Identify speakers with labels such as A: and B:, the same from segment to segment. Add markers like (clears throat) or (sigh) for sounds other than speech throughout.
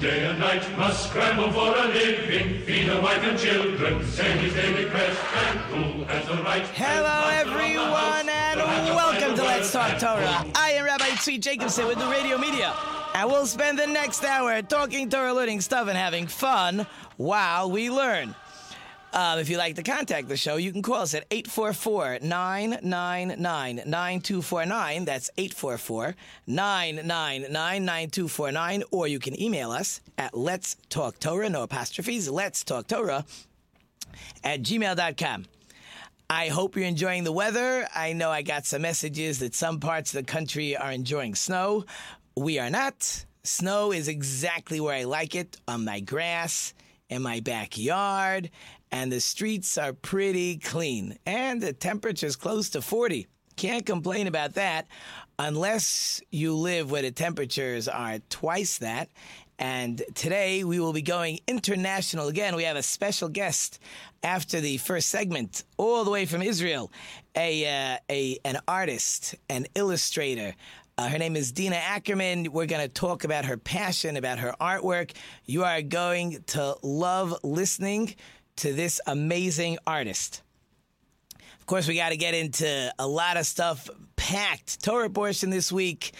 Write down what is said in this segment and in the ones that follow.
A: Day and night must scramble for a living, feed a wife and children, send his daily quest, and who has the right?
B: Hello, everyone, and welcome to Let's Talk Torah. I am Rabbi Tzvi Jacobson with the Radio Media, and we'll spend the next hour talking Torah, learning stuff, and having fun while we learn. Um, if you'd like to contact the show, you can call us at 844 999 9249. That's 844 999 9249. Or you can email us at Let's Talk Torah, no apostrophes, Let's Talk Torah at gmail.com. I hope you're enjoying the weather. I know I got some messages that some parts of the country are enjoying snow. We are not. Snow is exactly where I like it on my grass, in my backyard, and the streets are pretty clean. And the temperature's close to 40. Can't complain about that unless you live where the temperatures are twice that. And today we will be going international again. We have a special guest after the first segment, all the way from Israel, a, uh, a an artist, an illustrator. Uh, her name is Dina Ackerman. We're going to talk about her passion, about her artwork. You are going to love listening to this amazing artist. Of course, we got to get into a lot of stuff packed. Torah portion this week.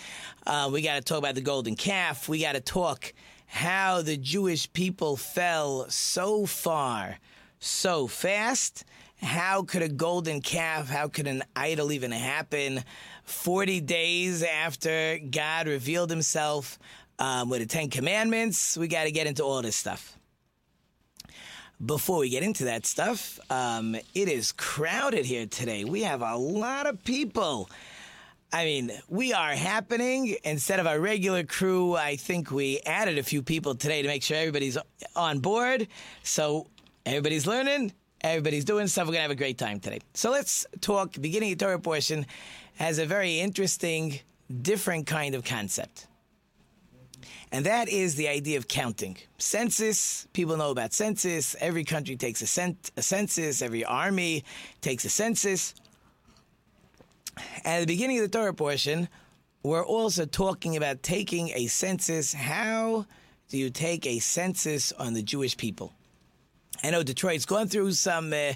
B: Uh, we got to talk about the golden calf. We got to talk how the Jewish people fell so far, so fast. How could a golden calf, how could an idol even happen 40 days after God revealed himself um, with the Ten Commandments? We got to get into all this stuff. Before we get into that stuff, um, it is crowded here today. We have a lot of people. I mean, we are happening. Instead of our regular crew, I think we added a few people today to make sure everybody's on board. So everybody's learning, everybody's doing stuff. We're going to have a great time today. So let's talk. Beginning of Torah portion has a very interesting, different kind of concept. And that is the idea of counting. Census, people know about census. Every country takes a, cent- a census, every army takes a census. At the beginning of the Torah portion, we're also talking about taking a census. How do you take a census on the Jewish people? I know Detroit's gone through some, uh,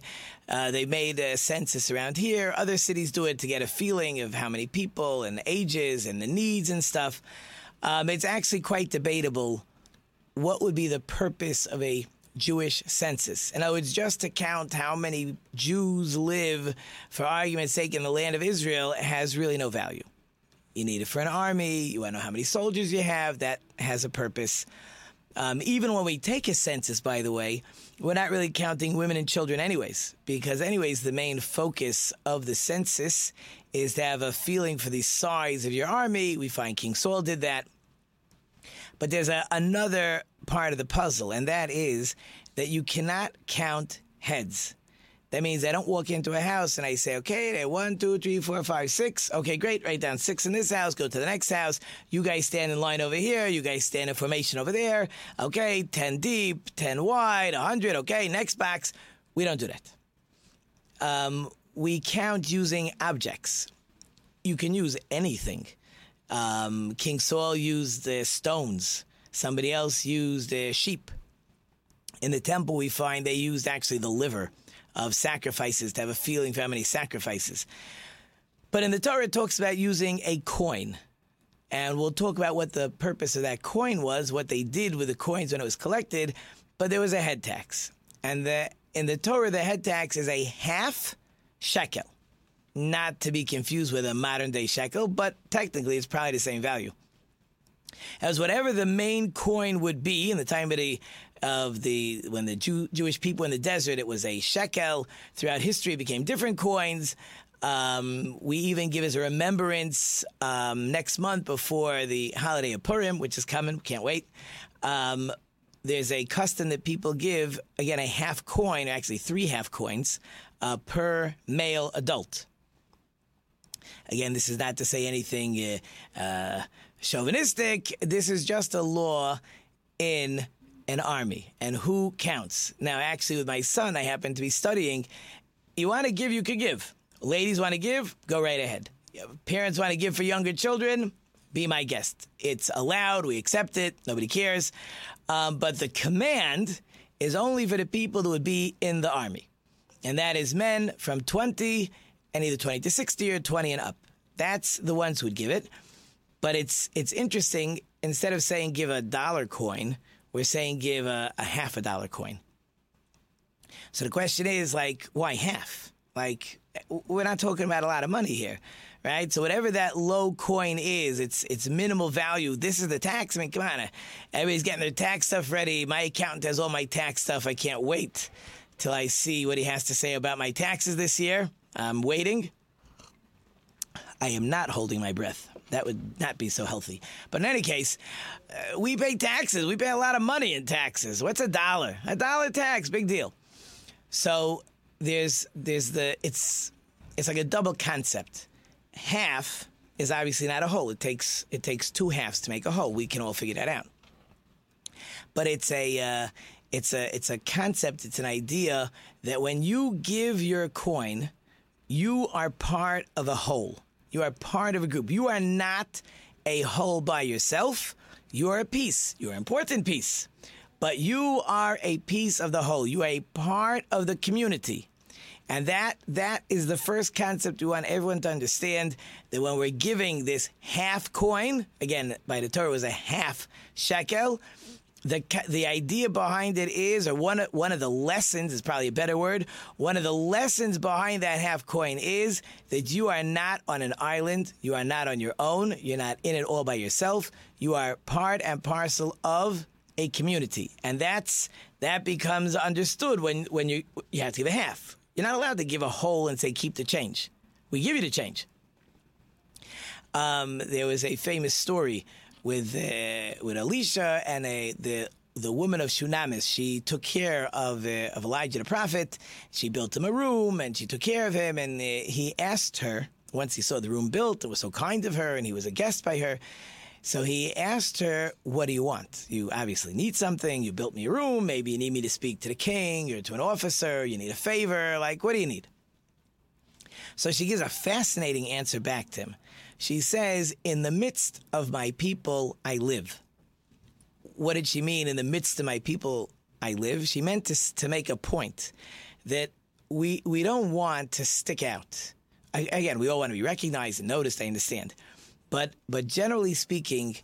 B: uh, they made a census around here. Other cities do it to get a feeling of how many people and ages and the needs and stuff. Um, it's actually quite debatable what would be the purpose of a Jewish census. In other words, just to count how many Jews live, for argument's sake, in the land of Israel has really no value. You need it for an army. You want to know how many soldiers you have. That has a purpose. Um, even when we take a census, by the way, we're not really counting women and children, anyways, because, anyways, the main focus of the census is to have a feeling for the size of your army. We find King Saul did that. But there's a, another part of the puzzle, and that is that you cannot count heads. That means I don't walk into a house and I say, okay, there one, two, three, four, five, six. Okay, great. Write down six in this house. Go to the next house. You guys stand in line over here. You guys stand in formation over there. Okay, 10 deep, 10 wide, 100. Okay, next box. We don't do that. Um, we count using objects. You can use anything. Um, King Saul used uh, stones. Somebody else used uh, sheep. In the temple, we find they used actually the liver of sacrifices to have a feeling for how many sacrifices. But in the Torah, it talks about using a coin. And we'll talk about what the purpose of that coin was, what they did with the coins when it was collected. But there was a head tax. And the, in the Torah, the head tax is a half shekel. Not to be confused with a modern day shekel, but technically it's probably the same value. As whatever the main coin would be in the time of the of the when the Jew, Jewish people in the desert, it was a shekel. Throughout history, it became different coins. Um, we even give as a remembrance um, next month before the holiday of Purim, which is coming. Can't wait. Um, there's a custom that people give, again, a half coin, actually three half coins, uh, per male adult. Again, this is not to say anything uh, uh, chauvinistic. This is just a law in an army and who counts. Now, actually, with my son, I happen to be studying. You want to give, you could give. Ladies want to give, go right ahead. Parents want to give for younger children, be my guest. It's allowed, we accept it, nobody cares. Um, but the command is only for the people who would be in the army. And that is men from 20 and either 20 to 60 or 20 and up. That's the ones who would give it. But it's it's interesting. Instead of saying give a dollar coin, we're saying give a, a half a dollar coin. So the question is like, why half? Like, we're not talking about a lot of money here, right? So whatever that low coin is, it's it's minimal value. This is the tax. I mean, come on, everybody's getting their tax stuff ready. My accountant has all my tax stuff. I can't wait till I see what he has to say about my taxes this year. I'm waiting. I am not holding my breath. That would not be so healthy. But in any case, uh, we pay taxes. We pay a lot of money in taxes. What's a dollar? A dollar tax, big deal. So there's there's the it's it's like a double concept. Half is obviously not a whole. It takes it takes two halves to make a whole. We can all figure that out. But it's a uh, it's a it's a concept. It's an idea that when you give your coin, you are part of a whole. You are part of a group. You are not a whole by yourself. You are a piece. You're an important piece. But you are a piece of the whole. You are a part of the community. And that that is the first concept we want everyone to understand that when we're giving this half coin, again, by the Torah was a half shekel, the the idea behind it is, or one one of the lessons is probably a better word. One of the lessons behind that half coin is that you are not on an island. You are not on your own. You're not in it all by yourself. You are part and parcel of a community, and that's that becomes understood when when you you have to give a half. You're not allowed to give a whole and say keep the change. We give you the change. Um, there was a famous story with uh, with Elisha and a, the the woman of Shunamis. She took care of uh, of Elijah the prophet. She built him a room and she took care of him. And uh, he asked her once he saw the room built, it was so kind of her, and he was a guest by her. So he asked her, "What do you want? You obviously need something. You built me a room. Maybe you need me to speak to the king or to an officer. You need a favor. Like, what do you need?" So she gives a fascinating answer back to him. She says, In the midst of my people, I live. What did she mean, in the midst of my people, I live? She meant to, to make a point that we, we don't want to stick out. I, again, we all want to be recognized and noticed, I understand. But, but generally speaking,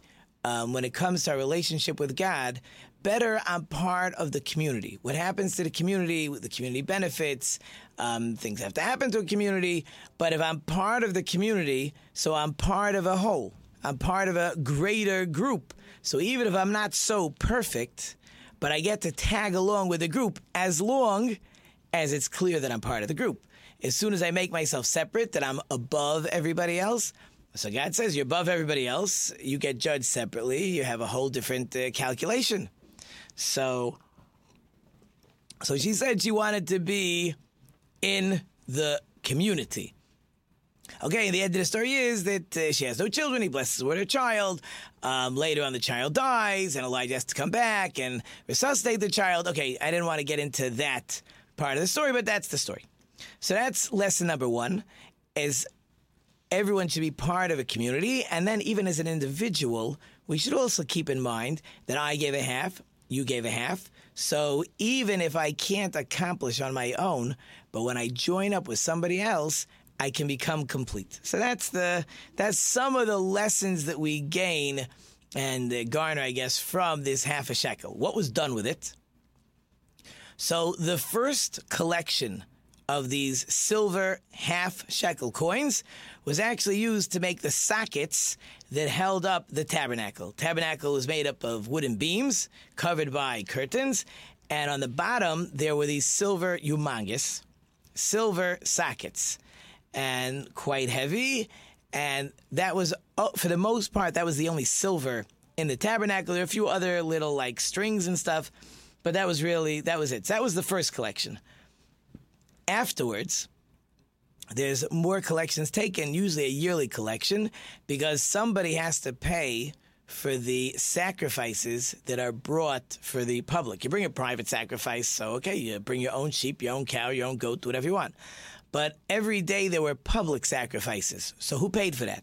B: um, when it comes to our relationship with God, better I'm part of the community. What happens to the community, the community benefits, um, things have to happen to a community. But if I'm part of the community, so I'm part of a whole, I'm part of a greater group. So even if I'm not so perfect, but I get to tag along with the group as long as it's clear that I'm part of the group. As soon as I make myself separate, that I'm above everybody else, so God says you're above everybody else. You get judged separately. You have a whole different uh, calculation. So, so she said she wanted to be in the community. Okay, the end of the story is that uh, she has no children. He blesses her with her child. Um, later on, the child dies, and Elijah has to come back and resuscitate the child. Okay, I didn't want to get into that part of the story, but that's the story. So that's lesson number one: is everyone should be part of a community, and then even as an individual, we should also keep in mind that I gave a half, you gave a half. So even if I can't accomplish on my own, but when I join up with somebody else, I can become complete. So that's the that's some of the lessons that we gain and uh, garner, I guess, from this half a shekel. What was done with it? So the first collection of these silver half shekel coins was actually used to make the sockets that held up the tabernacle. Tabernacle was made up of wooden beams covered by curtains, and on the bottom there were these silver humongous silver sockets and quite heavy. And that was, oh, for the most part, that was the only silver in the tabernacle. There are a few other little like strings and stuff, but that was really that was it. So that was the first collection. Afterwards, there's more collections taken, usually a yearly collection, because somebody has to pay for the sacrifices that are brought for the public. You bring a private sacrifice, so okay, you bring your own sheep, your own cow, your own goat, whatever you want. But every day there were public sacrifices. So who paid for that?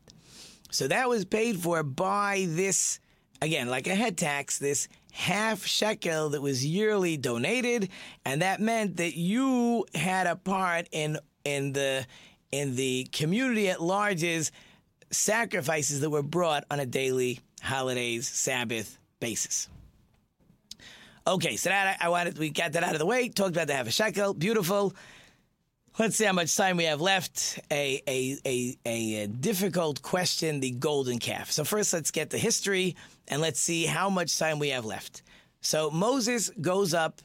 B: So that was paid for by this, again, like a head tax, this half shekel that was yearly donated, and that meant that you had a part in in the in the community at large's sacrifices that were brought on a daily holidays, Sabbath basis. Okay, so that I wanted we got that out of the way. Talked about the half a shekel, beautiful. Let's see how much time we have left. A, a, a, a, difficult question, the golden calf. So, first, let's get the history and let's see how much time we have left. So, Moses goes up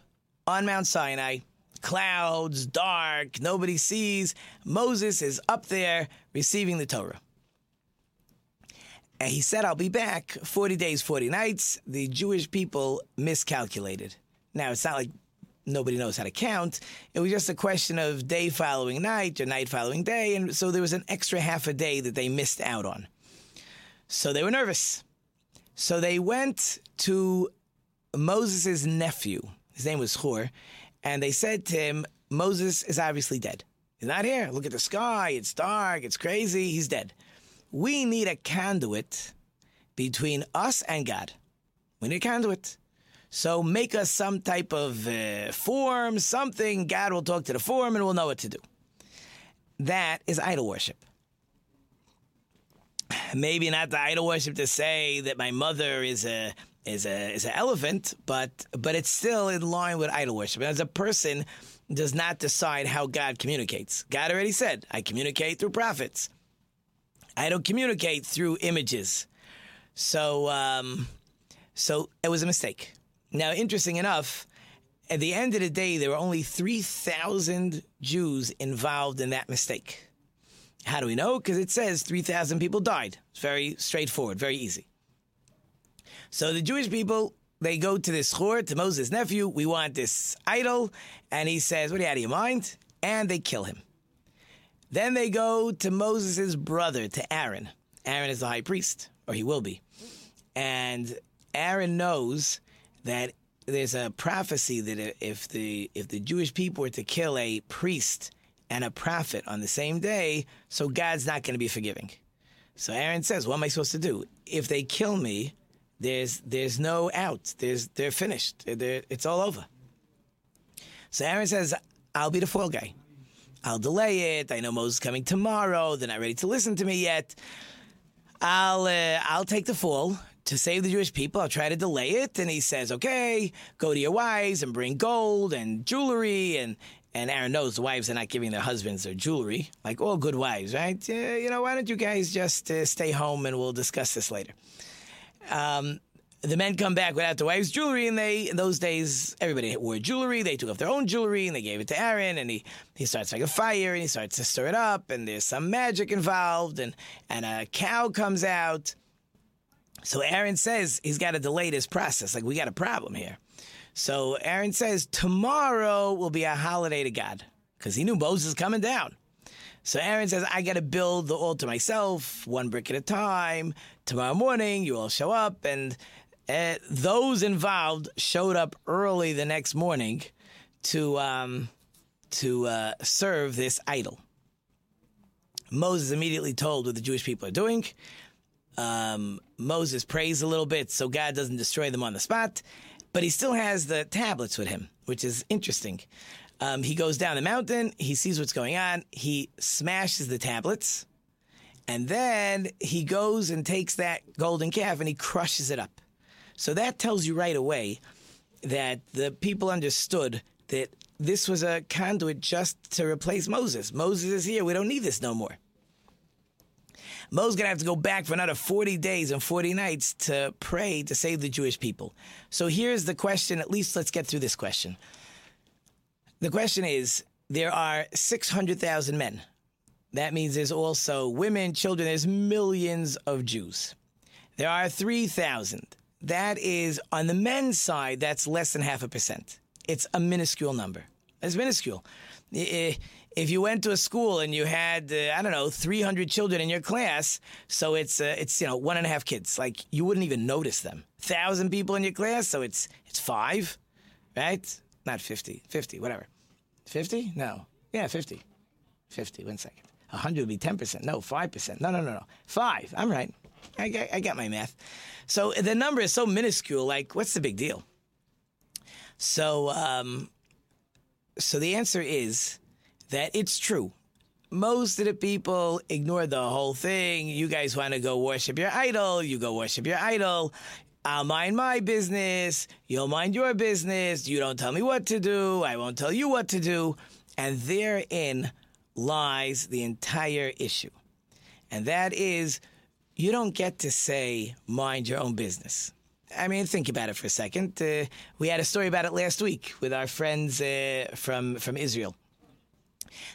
B: on Mount Sinai, clouds, dark, nobody sees. Moses is up there receiving the Torah. And he said, I'll be back 40 days, 40 nights. The Jewish people miscalculated. Now, it's not like nobody knows how to count. It was just a question of day following night or night following day. And so there was an extra half a day that they missed out on. So they were nervous. So they went to Moses' nephew. His name was Hur. And they said to him, Moses is obviously dead. He's not here. Look at the sky. It's dark. It's crazy. He's dead. We need a conduit between us and God. We need a conduit. So make us some type of uh, form, something. God will talk to the form and we'll know what to do. That is idol worship. (sighs) Maybe not the idol worship to say that my mother is a is a is an elephant, but but it's still in line with idol worship. As a person does not decide how God communicates. God already said, "I communicate through prophets. I don't communicate through images." So um, so it was a mistake. Now, interesting enough, at the end of the day, there were only 3,000 Jews involved in that mistake. How do we know? Because it says 3,000 people died. It's very straightforward, very easy. So the Jewish people, they go to this Hur, to Moses' nephew, we want this idol. And he says, What are you out of your mind? And they kill him. Then they go to Moses' brother, to Aaron. Aaron is the high priest, or he will be. And Aaron knows that there's a prophecy that if the if the Jewish people were to kill a priest and a prophet on the same day, so God's not going to be forgiving. So Aaron says, "What am I supposed to do? If they kill me, there's there's no out. There's they're finished. They're, it's all over." So Aaron says, "I'll be the fall guy. I'll delay it. I know Moses coming tomorrow. They're not ready to listen to me yet. I'll uh, I'll take the fall to save the Jewish people, I'll try to delay it. And he says, okay, go to your wives and bring gold and jewelry. And, and Aaron knows the wives are not giving their husbands their jewelry, like all good wives, right? Yeah, you know, why don't you guys just uh, stay home and we'll discuss this later. Um, the men come back without the wives' jewelry, and they in those days everybody wore jewelry. They took off their own jewelry and they gave it to Aaron, and he he starts like a fire and he starts to stir it up, and there's some magic involved, and and a cow comes out. So Aaron says he's got to delay this process. Like, we got a problem here. So Aaron says tomorrow will be a holiday to God because he knew Moses is coming down. So Aaron says, I got to build the altar myself, one brick at a time. Tomorrow morning, you all show up. And uh, those involved showed up early the next morning to, um, to uh, serve this idol. Moses immediately told what the Jewish people are doing. Um, Moses prays a little bit so God doesn't destroy them on the spot, but he still has the tablets with him, which is interesting. Um, he goes down the mountain, he sees what's going on, he smashes the tablets, and then he goes and takes that golden calf and he crushes it up. So that tells you right away that the people understood that this was a conduit just to replace Moses. Moses is here. We don't need this no more. Mo's going to have to go back for another 40 days and 40 nights to pray to save the Jewish people. So here's the question. At least let's get through this question. The question is there are 600,000 men. That means there's also women, children, there's millions of Jews. There are 3,000 that is on the men's side, that's less than half a percent. It's a minuscule number. It's minuscule. Eh, eh, If you went to a school and you had, uh, I don't know, 300 children in your class, so it's uh, it's you know one and a half kids, like you wouldn't even notice them. Thousand people in your class, so it's it's five, right? Not 50, 50, whatever. 50? No. Yeah, 50. 50, one second. 100 would be 10%. No, 5%. No, no, no, no. Five. I'm right. I got, I got my math. So the number is so minuscule. Like, what's the big deal? So, um, so the answer is that it's true. Most of the people ignore the whole thing. You guys want to go worship your idol. You go worship your idol. I'll mind my business. You'll mind your business. You don't tell me what to do. I won't tell you what to do. And therein lies the entire issue. And that is you don't get to say, mind your own business. I mean, think about it for a second. Uh, we had a story about it last week with our friends uh, from from Israel.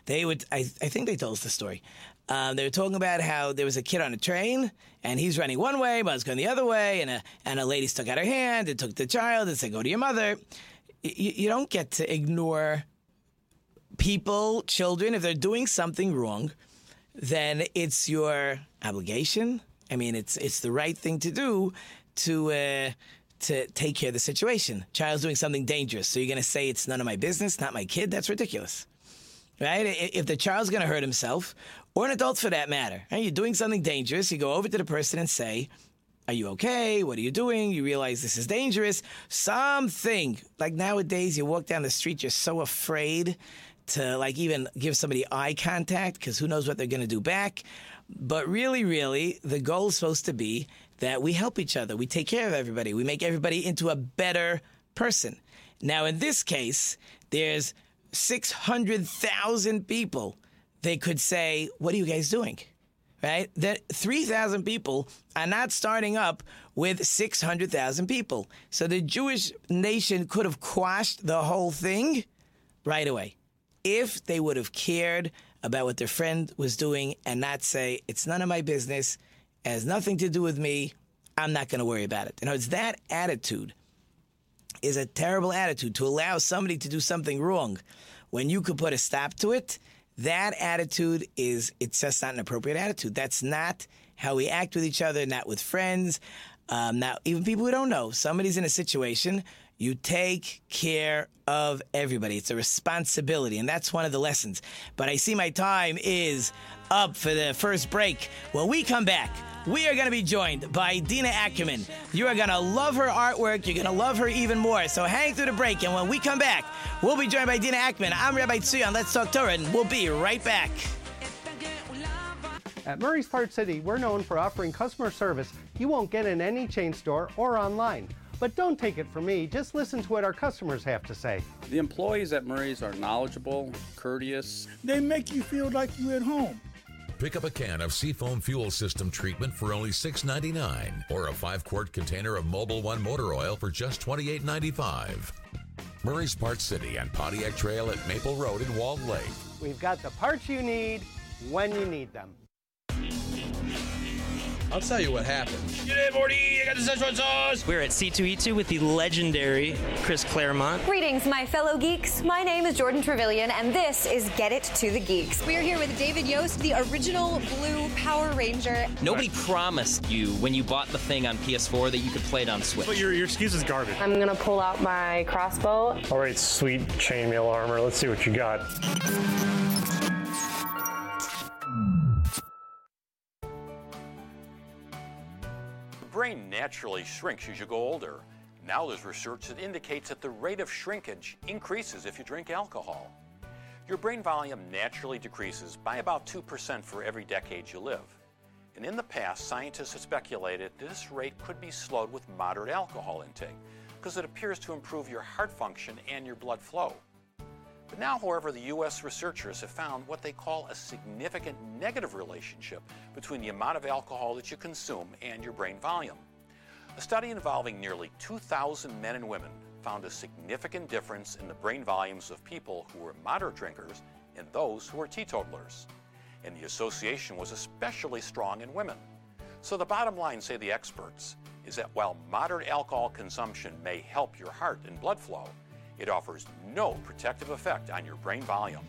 B: They would, I, I think they told us the story. Um, they were talking about how there was a kid on a train and he's running one way, he's going the other way, and a and a lady stuck out her hand and took the child and said, "Go to your mother." You, you don't get to ignore people, children, if they're doing something wrong. Then it's your obligation I mean, it's it's the right thing to do to uh, to take care of the situation. Child's doing something dangerous, so you're going to say it's none of my business, not my kid. That's ridiculous, right? If the child's going to hurt himself, or an adult for that matter, right? you're doing something dangerous, you go over to the person and say. Are you okay? What are you doing? You realize this is dangerous. Something like nowadays, you walk down the street, you're so afraid to like even give somebody eye contact because who knows what they're going to do back. But really, really, the goal is supposed to be that we help each other. We take care of everybody. We make everybody into a better person. Now, in this case, there's 600,000 people. They could say, What are you guys doing? Right? That 3,000 people are not starting up with 600,000 people. So the Jewish nation could have quashed the whole thing right away if they would have cared about what their friend was doing and not say, it's none of my business, it has nothing to do with me, I'm not going to worry about it. You know, it's that attitude is a terrible attitude to allow somebody to do something wrong when you could put a stop to it. That attitude is, it's just not an appropriate attitude. That's not how we act with each other, not with friends, um, not even people we don't know. Somebody's in a situation you take care of everybody. It's a responsibility, and that's one of the lessons. But I see my time is up for the first break. When we come back, we are going to be joined by Dina Ackerman. You are going to love her artwork. You're going to love her even more. So hang through the break, and when we come back, we'll be joined by Dina Ackerman. I'm Rabbi Tzuyon. Let's talk Torah, and we'll be right back.
C: At Murray's Parts City, we're known for offering customer service you won't get in any chain store or online. But don't take it from me, just listen to what our customers have to say.
D: The employees at Murray's are knowledgeable, courteous.
E: They make you feel like you're at home.
F: Pick up a can of Seafoam fuel system treatment for only $6.99 or a 5 quart container of Mobil 1 motor oil for just $28.95. Murray's Parts City and Pontiac Trail at Maple Road in Walled Lake.
C: We've got the parts you need when you need them.
G: I'll tell you what happened.
H: G'day, Morty. I got the Szechuan sauce.
I: We're at C2E2 with the legendary Chris Claremont.
J: Greetings, my fellow geeks. My name is Jordan Trevilian, and this is Get It to the Geeks.
K: We are here with David Yost, the original blue Power Ranger.
I: Nobody promised you when you bought the thing on PS4 that you could play it on Switch.
L: But your, your excuse is garbage.
M: I'm gonna pull out my crossbow.
L: All right, sweet chainmail armor. Let's see what you got.
N: Brain naturally shrinks as you go older. Now there's research that indicates that the rate of shrinkage increases if you drink alcohol. Your brain volume naturally decreases by about 2% for every decade you live. And in the past, scientists have speculated this rate could be slowed with moderate alcohol intake because it appears to improve your heart function and your blood flow. But now, however, the U.S. researchers have found what they call a significant negative relationship between the amount of alcohol that you consume and your brain volume. A study involving nearly 2,000 men and women found a significant difference in the brain volumes of people who were moderate drinkers and those who were teetotalers. And the association was especially strong in women. So the bottom line, say the experts, is that while moderate alcohol consumption may help your heart and blood flow, it offers no protective effect on your brain volume.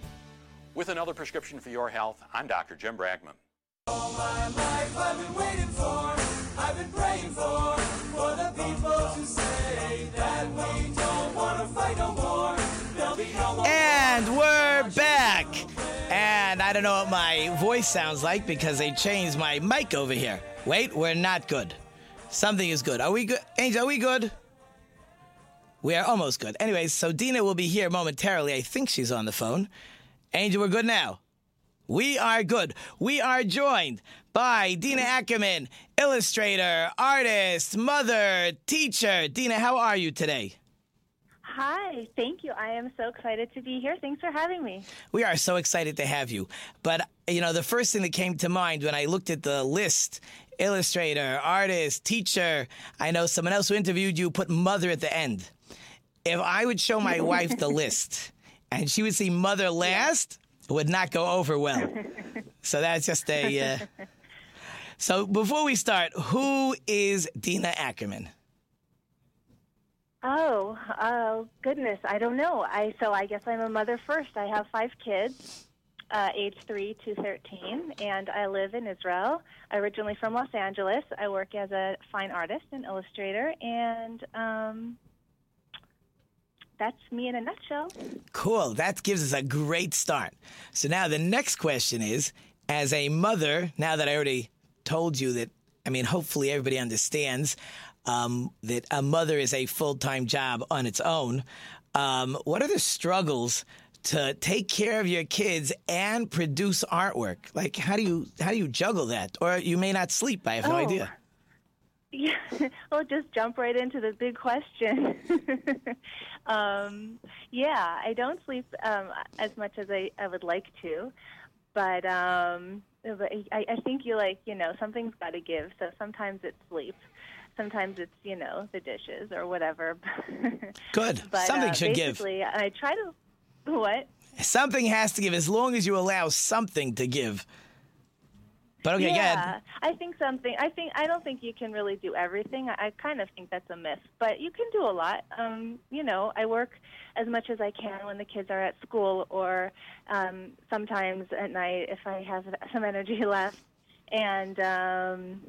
N: With another prescription for your health, I'm Dr. Jim Bragman.
G: All my life I've been waiting for, I've been praying for, for the people to say that we don't want to fight no more. No.
B: And we're back. And I don't know what my voice sounds like because they changed my mic over here. Wait, we're not good. Something is good. Are we good? Angel, are we good? We are almost good. Anyways, so Dina will be here momentarily. I think she's on the phone. Angel, we're good now. We are good. We are joined by Dina Ackerman, illustrator, artist, mother, teacher. Dina, how are you today?
O: Hi, thank you. I am so excited to be here. Thanks for having me.
B: We are so excited to have you. But, you know, the first thing that came to mind when I looked at the list illustrator, artist, teacher, I know someone else who interviewed you put mother at the end. If I would show my (laughs) wife the list and she would see mother last, it would not go over well. (laughs) So that's just a. Uh... So before we start, who is Dina Ackerman?
O: Oh, oh goodness, I don't know. I so I guess I'm a mother first. I have five kids, uh, age three to thirteen, and I live in Israel. Originally from Los Angeles. I work as a fine artist and illustrator, and um, that's me in a nutshell.
B: Cool. That gives us a great start. So now the next question is, as a mother, now that I already told you that, I mean, hopefully everybody understands um, that a mother is a full time job on its own. Um, what are the struggles to take care of your kids and produce artwork? Like, how do you how do you juggle that? Or you may not sleep. I have no
O: Oh.
B: idea.
O: Yeah, (laughs) well, just jump right into the big question. (laughs) um, yeah, I don't sleep um, as much as I, I would like to, but um, but I, I think you like you know something's got to give. So sometimes it's sleep, sometimes it's you know the dishes or whatever. (laughs)
B: Good.
O: but
B: Something
O: uh,
B: should give.
O: I try to what.
B: Something has to give as long as you allow something to give. But okay,
O: yeah. I think something. I think I don't think you can really do everything. I, I kind of think that's a myth, but you can do a lot. Um, you know, I work as much as I can when the kids are at school, or um, sometimes at night if I have some energy (laughs) left, and um,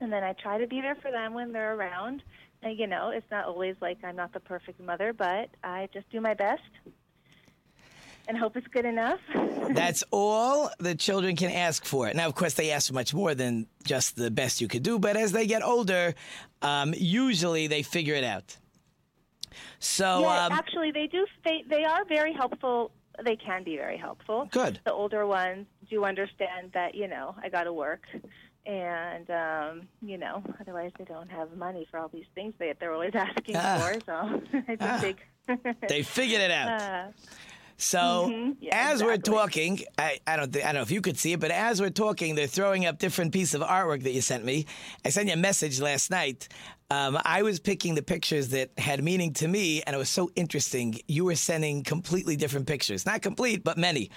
O: and then I try to be there for them when they're around. And you know, it's not always like I'm not the perfect mother, but I just do my best and hope it's good enough. (laughs)
B: That's all the children can ask for. Now, of course, they ask for much more than just the best you could do, but as they get older, um, usually they figure it out. So,
O: yeah,
B: um,
O: actually, they do. They they are very helpful. They can be very helpful.
B: Good.
O: The older ones do understand that you know I got to work, and um, you know otherwise they don't have money for all these things they they're always (laughs) asking
B: Ah.
O: for. So (laughs) I think
B: Ah.
O: they
B: They figured it out.
O: Uh,
B: So
O: Mhm, yeah,
B: as we're talking, I, I don't think, I don't know if you could see it, but as we're talking, they're throwing up different pieces of artwork that you sent me. I sent you a message last night. Um, I was picking the pictures that had meaning to me, and it was so interesting. You were sending completely different pictures, not complete, but many.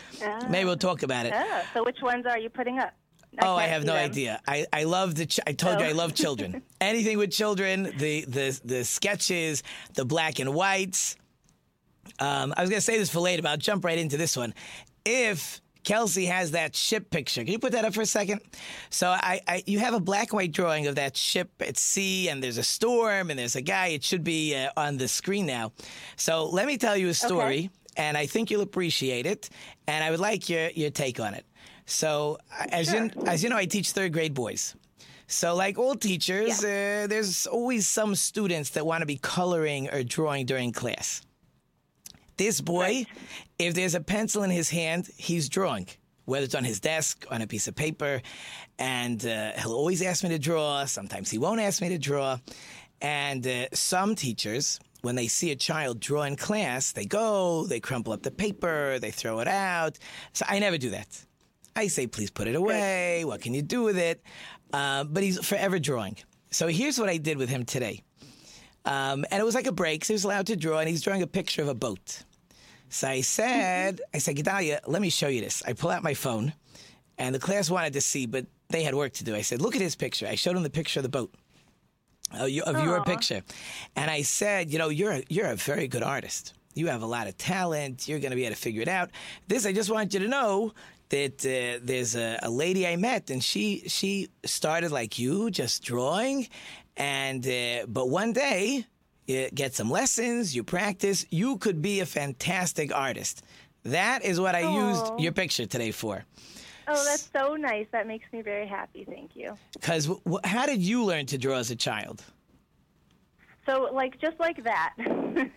B: Maybe we'll talk about it.
O: ah, so which ones are you putting up?
B: oh, I have no
O: them.
B: idea. I, I love the. Ch- I told you I
O: Oh.
B: love children. (laughs) Anything with children, the the the sketches, the black and whites. Um, I was gonna say this for later, but I'll jump right into this one. If Kelsey has that ship picture, can you put that up for a second? So I, I you have a black and white drawing of that ship at sea, and there's a storm, and there's a guy. It should be uh, on the screen now. So let me tell you a story, and I think you'll appreciate it, and I would like your your take on it. So as you as you know, I teach third grade boys. So, like all teachers, uh, there's always some students that want to be coloring or drawing during class. This boy, if there's a pencil in his hand, he's drawing, whether it's on his desk, on a piece of paper. And uh, he'll always ask me to draw. Sometimes he won't ask me to draw. And uh, some teachers, when they see a child draw in class, they go, they crumple up the paper, they throw it out. So I never do that. I say, please put it away. What can you do with it? Uh, but he's forever drawing. So here's what I did with him today. Um, and it was like a break, so he was allowed to draw, and he's drawing a picture of a boat. So I said, I said, Gedalia, let me show you this. I pull out my phone, and the class wanted to see, but they had work to do. I said, look at his picture. I showed him the picture of the boat. uh, you- of your picture, and I said, you know, you're a, you're a very good artist. You have a lot of talent. You're going to be able to figure it out. This, I just want you to know that uh, there's a, a lady I met, and she she started like you, just drawing, and uh, but one day you get some lessons, you practice, you could be a fantastic artist. That is what I
O: Aw.
B: used your picture today for.
O: Oh, that's so nice. That makes me very happy. Thank you.
B: Because w- how did you learn to draw as a child?
O: So, like, just like that. (laughs)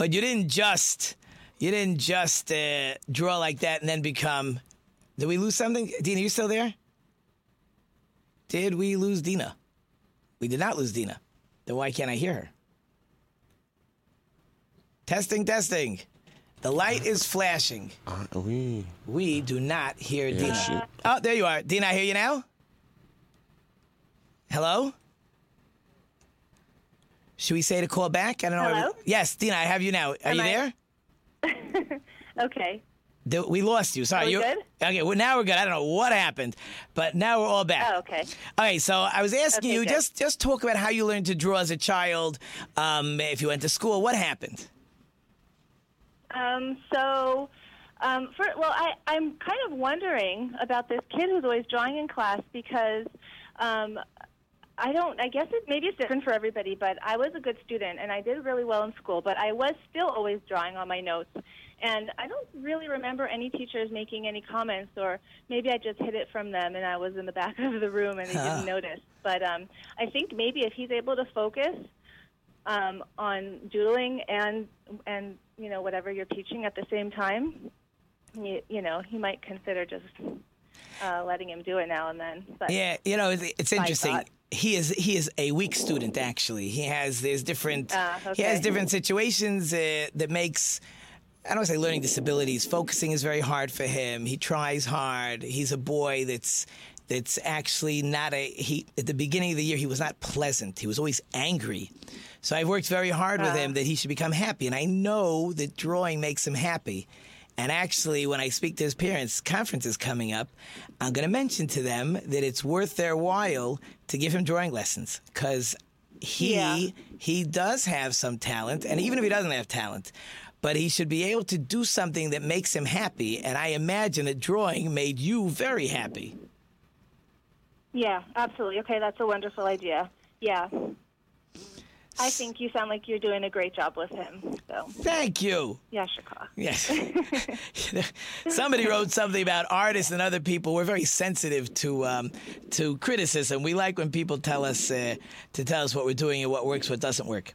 B: But you didn't just you didn't just uh, draw like that and then become. Did we lose something, Dina? You still there? Did we lose Dina? We did not lose Dina. Then why can't I hear her? Testing, testing. The light is flashing.
P: we
B: We do not hear
P: Yeah,
B: Dina.
P: shit.
B: Oh, there you are. Dina, I hear you now. Hello. Should we say to call back? I don't know.
O: Hello?
B: Yes, Dina, I have you now. Are
O: Am
B: you
O: I-
B: there? (laughs)
O: okay.
B: The- We lost you. Sorry. You
O: good?
B: Okay, well, now we're good. I don't know what happened, but now we're all back.
O: Oh, okay.
B: Okay, so I was asking
O: Okay,
B: you
O: good.
B: just just talk about how you learned to draw as a child. Um, if you went to school, what happened?
O: Um, so, um, for, well, I, I'm kind of wondering about this kid who's always drawing in class because um, I don't. I guess it, maybe it's different for everybody, but I was a good student and I did really well in school. But I was still always drawing on my notes, and I don't really remember any teachers making any comments, or maybe I just hid it from them and I was in the back (laughs) of the room and they
B: Huh.
O: didn't notice. But um, I think maybe if he's able to focus um, on doodling and and you know whatever you're teaching at the same time, you, you know he might consider just uh, letting him do it now and then. But
B: Yeah, you know, it's, it's interesting.
O: thought-
B: He is he is a weak student. Actually, he has there's different
O: Ah,
B: he has different situations uh, that makes. I don't want to say learning disabilities. Focusing is very hard for him. He tries hard. He's a boy that's that's actually not a he. At the beginning of the year, he was not pleasant. He was always angry. So I've worked very hard with
O: Ah.
B: him that he should become happy, and I know that drawing makes him happy. And actually, when I speak to his parents, conference is coming up, I'm going to mention to them that it's worth their while to give him drawing lessons because he
O: Yeah.
B: he does have some talent, and even if he doesn't have talent, but he should be able to do something that makes him happy. And I imagine a drawing made you very happy.
O: yeah, absolutely. Okay, that's a wonderful idea. Yeah. I think you sound like you're doing a great job with him. So,
B: Thank you.
O: yeah, Shaka.
B: Yes. (laughs) (laughs) Somebody wrote something about artists and other people. We're very sensitive to um, to criticism. We like when people tell us uh, to tell us what we're doing and what works, what doesn't work.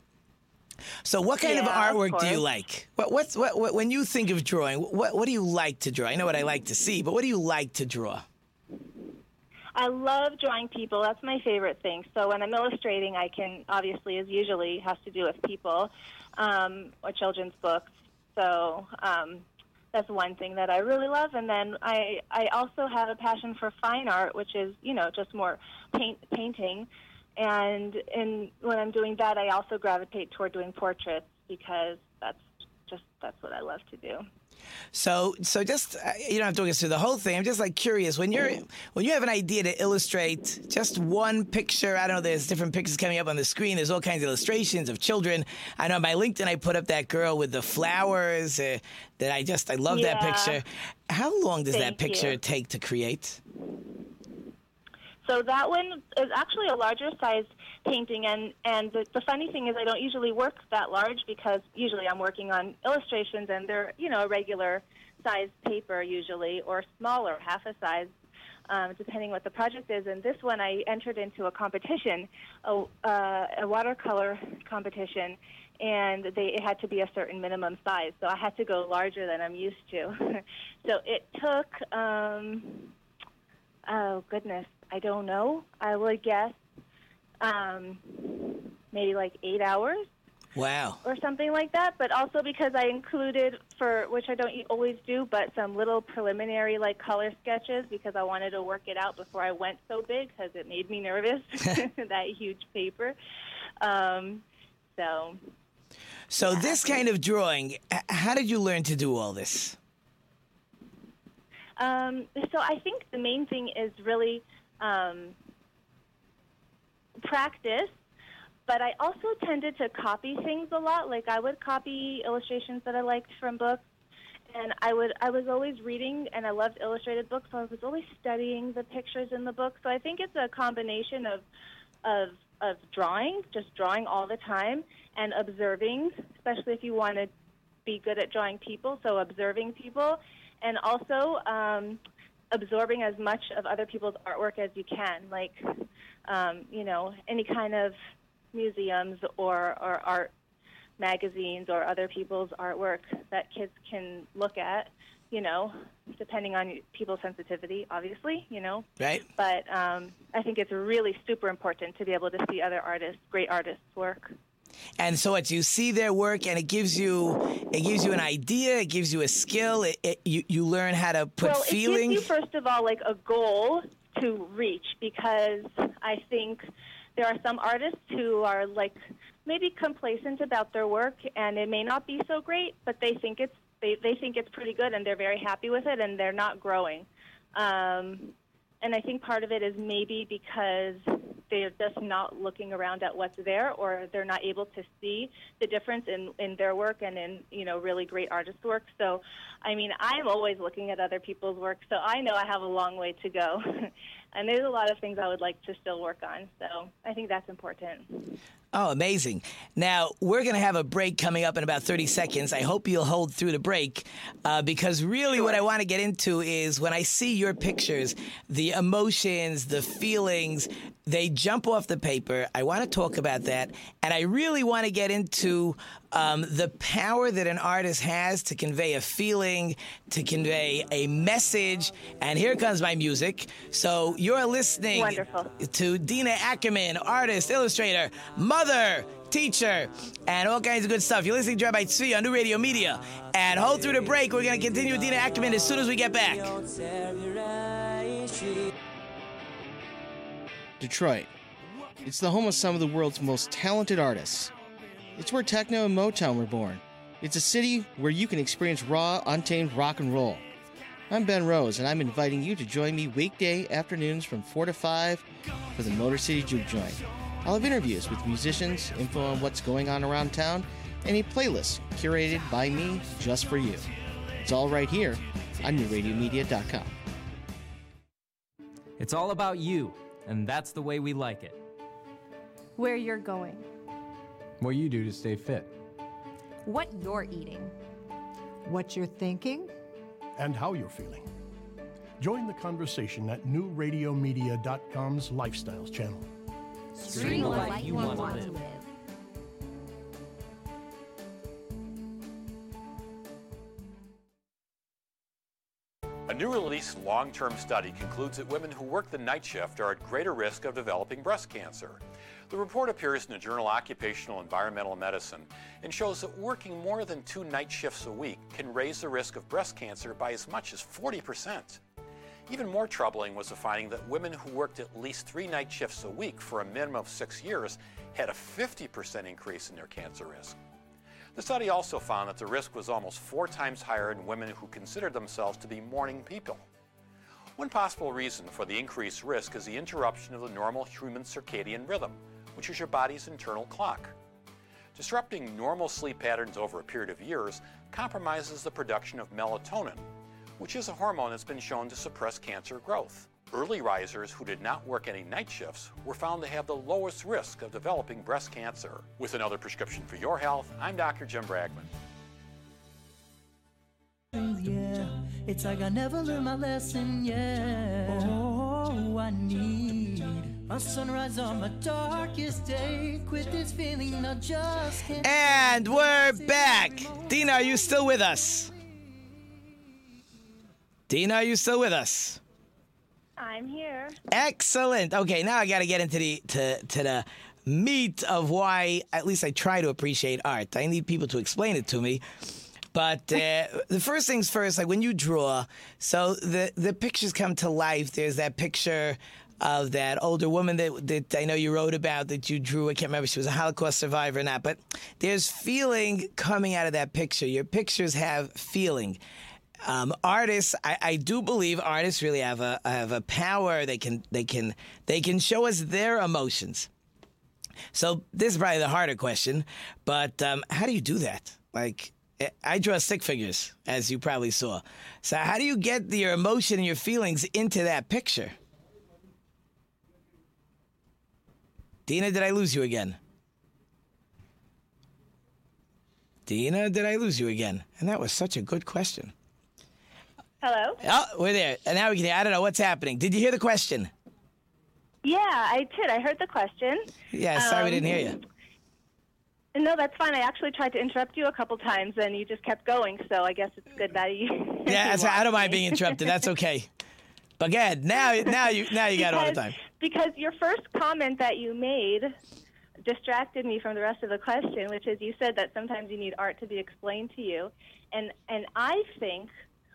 B: So, what kind of
O: Yeah, of
B: artwork do you like? What, what's what, what when you think of drawing? What what do you like to draw? I know what I like to see, but what do you like to draw?
O: I love drawing people. That's my favorite thing. So when I'm illustrating, I can obviously, as usually, has to do with people um, or children's books. So um, that's one thing that I really love. And then I I also have a passion for fine art, which is you know just more paint painting. And in when I'm doing that, I also gravitate toward doing portraits because that's just that's what I love to do.
B: So, so just uh, you don't have to us through the whole thing. I'm just like curious when you're when you have an idea to illustrate just one picture. I don't know. There's different pictures coming up on the screen. There's all kinds of illustrations of children. I know on my LinkedIn I put up that girl with the flowers uh, that I just I love that picture. How long does that picture
O: you.
B: take to create?
O: So that one is actually a larger size painting, and and the, the funny thing is I don't usually work that large because usually I'm working on illustrations, and they're you know a regular size paper usually, or smaller, half a size, um, depending what the project is. And this one I entered into a competition, a, uh, a watercolor competition, and they it had to be a certain minimum size, so I had to go larger than I'm used to. (laughs) so it took. Um, Oh goodness, I don't know. I would guess um, maybe like eight hours
B: Wow.
O: or something like that. But also because I included for which I don't always do, but some little preliminary like color sketches because I wanted to work it out before I went so big because it made me nervous (laughs) (laughs) that huge paper. Um, so
B: So this kind of drawing, how did you learn to do all this?
O: Um, so I think the main thing is really um, practice, but I also tended to copy things a lot. Like I would copy illustrations that I liked from books, and I would I was always reading, and I loved illustrated books, so I was always studying the pictures in the book. So I think it's a combination of of of drawing, just drawing all the time, and observing, especially if you want to be good at drawing people. So observing people, and also um, absorbing as much of other people's artwork as you can, like um, you know any kind of museums or, or art magazines or other people's artwork that kids can look at. You know, depending on people's sensitivity, obviously. You know,
B: Right?
O: but um, I think it's really super important to be able to see other artists, great artists' work.
B: And so what you see their work, and it gives you it gives you an idea, it gives you a skill. It, it, you you learn how to put
O: well,
B: feeling.
O: it gives you first of all like a goal to reach because I think there are some artists who are like maybe complacent about their work and it may not be so great, but they think it's they, they think it's pretty good and they're very happy with it and they're not growing. Um, and I think part of it is maybe because they're just not looking around at what's there or they're not able to see the difference in, in their work and in, you know, really great artist work. So, I mean, I'm always looking at other people's work, so I know I have a long way to go. (laughs) and there's a lot of things I would like to still work on. So I think that's important.
B: Oh, amazing. Now, we're going to have a break coming up in about 30 seconds. I hope you'll hold through the break uh, because really what I want to get into is when I see your pictures, the emotions, the feelings, they jump off the paper. I want to talk about that. And I really want to get into um, the power that an artist has to convey a feeling, to convey a message. And here comes my music. So you're listening
O: Wonderful.
B: to Dena Ackerman, artist, illustrator, mother, teacher, and all kinds of good stuff. You're listening to Rabbi Tzvi on New Radio Media. And hold through the break. We're going to continue with Dena Ackerman as soon as we get back.
P: Detroit. It's the home of some of the world's most talented artists. It's where techno and Motown were born. It's a city where you can experience raw, untamed rock and roll. I'm Ben Rose, and I'm inviting you to join me weekday afternoons from 4 to 5 for the Motor City Juke Joint. I'll have interviews with musicians, info on what's going on around town, and a playlist curated by me just for you. It's all right here on newradiomedia.com.
Q: It's all about you, and that's the way we like it.
R: Where you're going.
S: What you do to stay fit.
K: What you're eating.
T: What you're thinking.
U: and how you're feeling. Join the conversation at newradiomedia.com's Lifestyles channel.
Q: Stream the life you want to live.
N: A new release long term study concludes that women who work the night shift are at greater risk of developing breast cancer. The report appears in the journal Occupational Environmental Medicine and shows that working more than two night shifts a week can raise the risk of breast cancer by as much as 40%. Even more troubling was the finding that women who worked at least three night shifts a week for a minimum of six years had a 50% increase in their cancer risk. The study also found that the risk was almost four times higher in women who considered themselves to be morning people. One possible reason for the increased risk is the interruption of the normal human circadian rhythm, which is your body's internal clock. Disrupting normal sleep patterns over a period of years compromises the production of melatonin, which is a hormone that's been shown to suppress cancer growth. Early risers who did not work any night shifts were found to have the lowest risk of developing breast cancer. With another prescription for your health, I'm Dr. Jim Bragman.
G: Yeah, it's like I never learned my lesson. Oh, I need a sunrise on my darkest day. Quit this feeling, I just can't.
B: And we're back. Dena, are you still with us? Dena, are you still with us?
O: I'm here.
B: Excellent. Okay, now I got to get into the to to the meat of why at least I try to appreciate art. I need people to explain it to me. But uh, (laughs) the first things first, like when you draw, so the the pictures come to life. There's that picture of that older woman that that I know you wrote about that you drew. I can't remember she was a Holocaust survivor or not, but there's feeling coming out of that picture. Your pictures have feeling. Um, artists, I, I do believe artists really have a have a power. They can they can they can show us their emotions. So this is probably the harder question, but um, how do you do that? Like, eh, I draw stick figures, as you probably saw. So how do you get your emotion and your feelings into that picture? Dena, did I lose you again? Dena, did I lose you again? And that was such a good question.
O: Hello?
B: Oh, we're there. And now we can hear. I don't know what's happening. Did you hear the question?
O: Yeah, I did. I heard the question.
B: Yeah, sorry we didn't hear you.
O: Um, No, that's fine. I actually tried to interrupt you a couple times, and you just kept going. So I guess it's good that you. (laughs)
B: Yeah, that's, I don't mind being interrupted. That's okay. (laughs) But ahead. Now, now you, now you got all the time.
O: Because your first comment that you made distracted me from the rest of the question, which is you said that sometimes you need art to be explained to you, and and I think.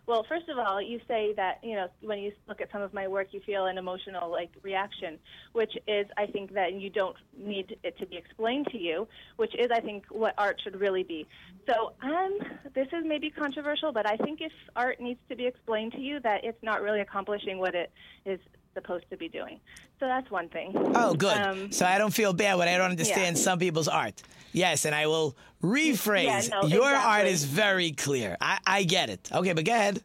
O: Well, first of all, you say that you know when you look at some of my work, you feel an emotional like reaction, which is I think that you don't need it to be explained to you, which is I think what art should really be. So um, this is maybe controversial, but I think if art needs to be explained to you, that it's not really accomplishing what it is supposed to be doing. So that's one thing.
B: Oh, good.
O: Um,
B: so I don't feel bad when I don't understand
O: yeah.
B: some people's art. Yes, and I will rephrase.
O: Yeah, no,
B: Your art is very clear. I, I get it. Okay, but go ahead.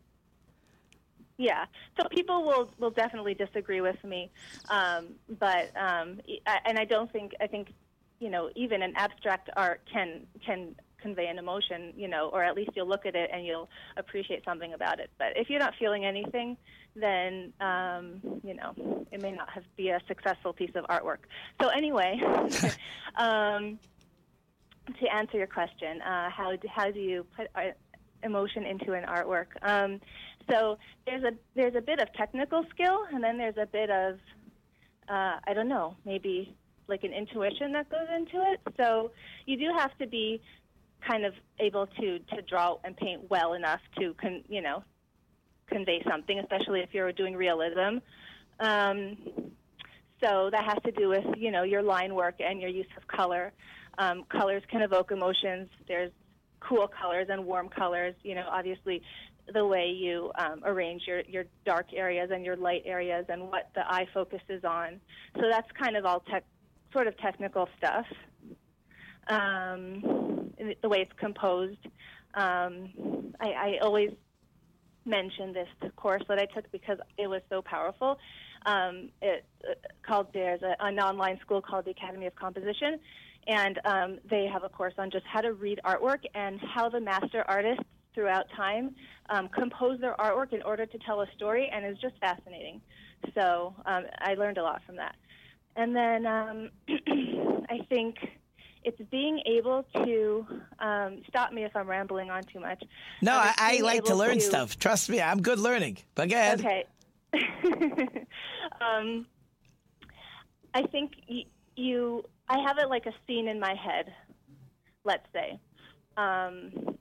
O: Yeah. So people will will definitely disagree with me, um, but um, I- and I don't think I think you know even an abstract art can can convey an emotion, you know, or at least you'll look at it and you'll appreciate something about it. But if you're not feeling anything, then um, you know it may not have be a successful piece of artwork. So anyway. (laughs) um, to answer your question, uh, how do, how do you put uh, emotion into an artwork? Um, so there's a there's a bit of technical skill, and then there's a bit of uh, I don't know, maybe like an intuition that goes into it. So you do have to be kind of able to to draw and paint well enough to con, you know convey something, especially if you're doing realism. Um, so that has to do with you know your line work and your use of color. Um, colors can evoke emotions. There's cool colors and warm colors. You know, obviously, the way you um, arrange your your dark areas and your light areas and what the eye focuses on. So that's kind of all tech, sort of technical stuff. Um, the way it's composed. Um, I, I always mention this course that I took because it was so powerful. Um, it uh, called there's a, an online school called the Academy of Composition, and um, they have a course on just how to read artwork and how the master artists throughout time um, compose their artwork in order to tell a story, and it's just fascinating. So um, I learned a lot from that. And then um, (clears throat) I think it's being able to um, stop me if I'm rambling on too much.
B: No,
O: Um,
B: I, I like to learn stuff. Trust me, I'm good learning. But go ahead.
O: Okay. (laughs) um, I think y- you. I have it like a scene in my head. Let's say. Um,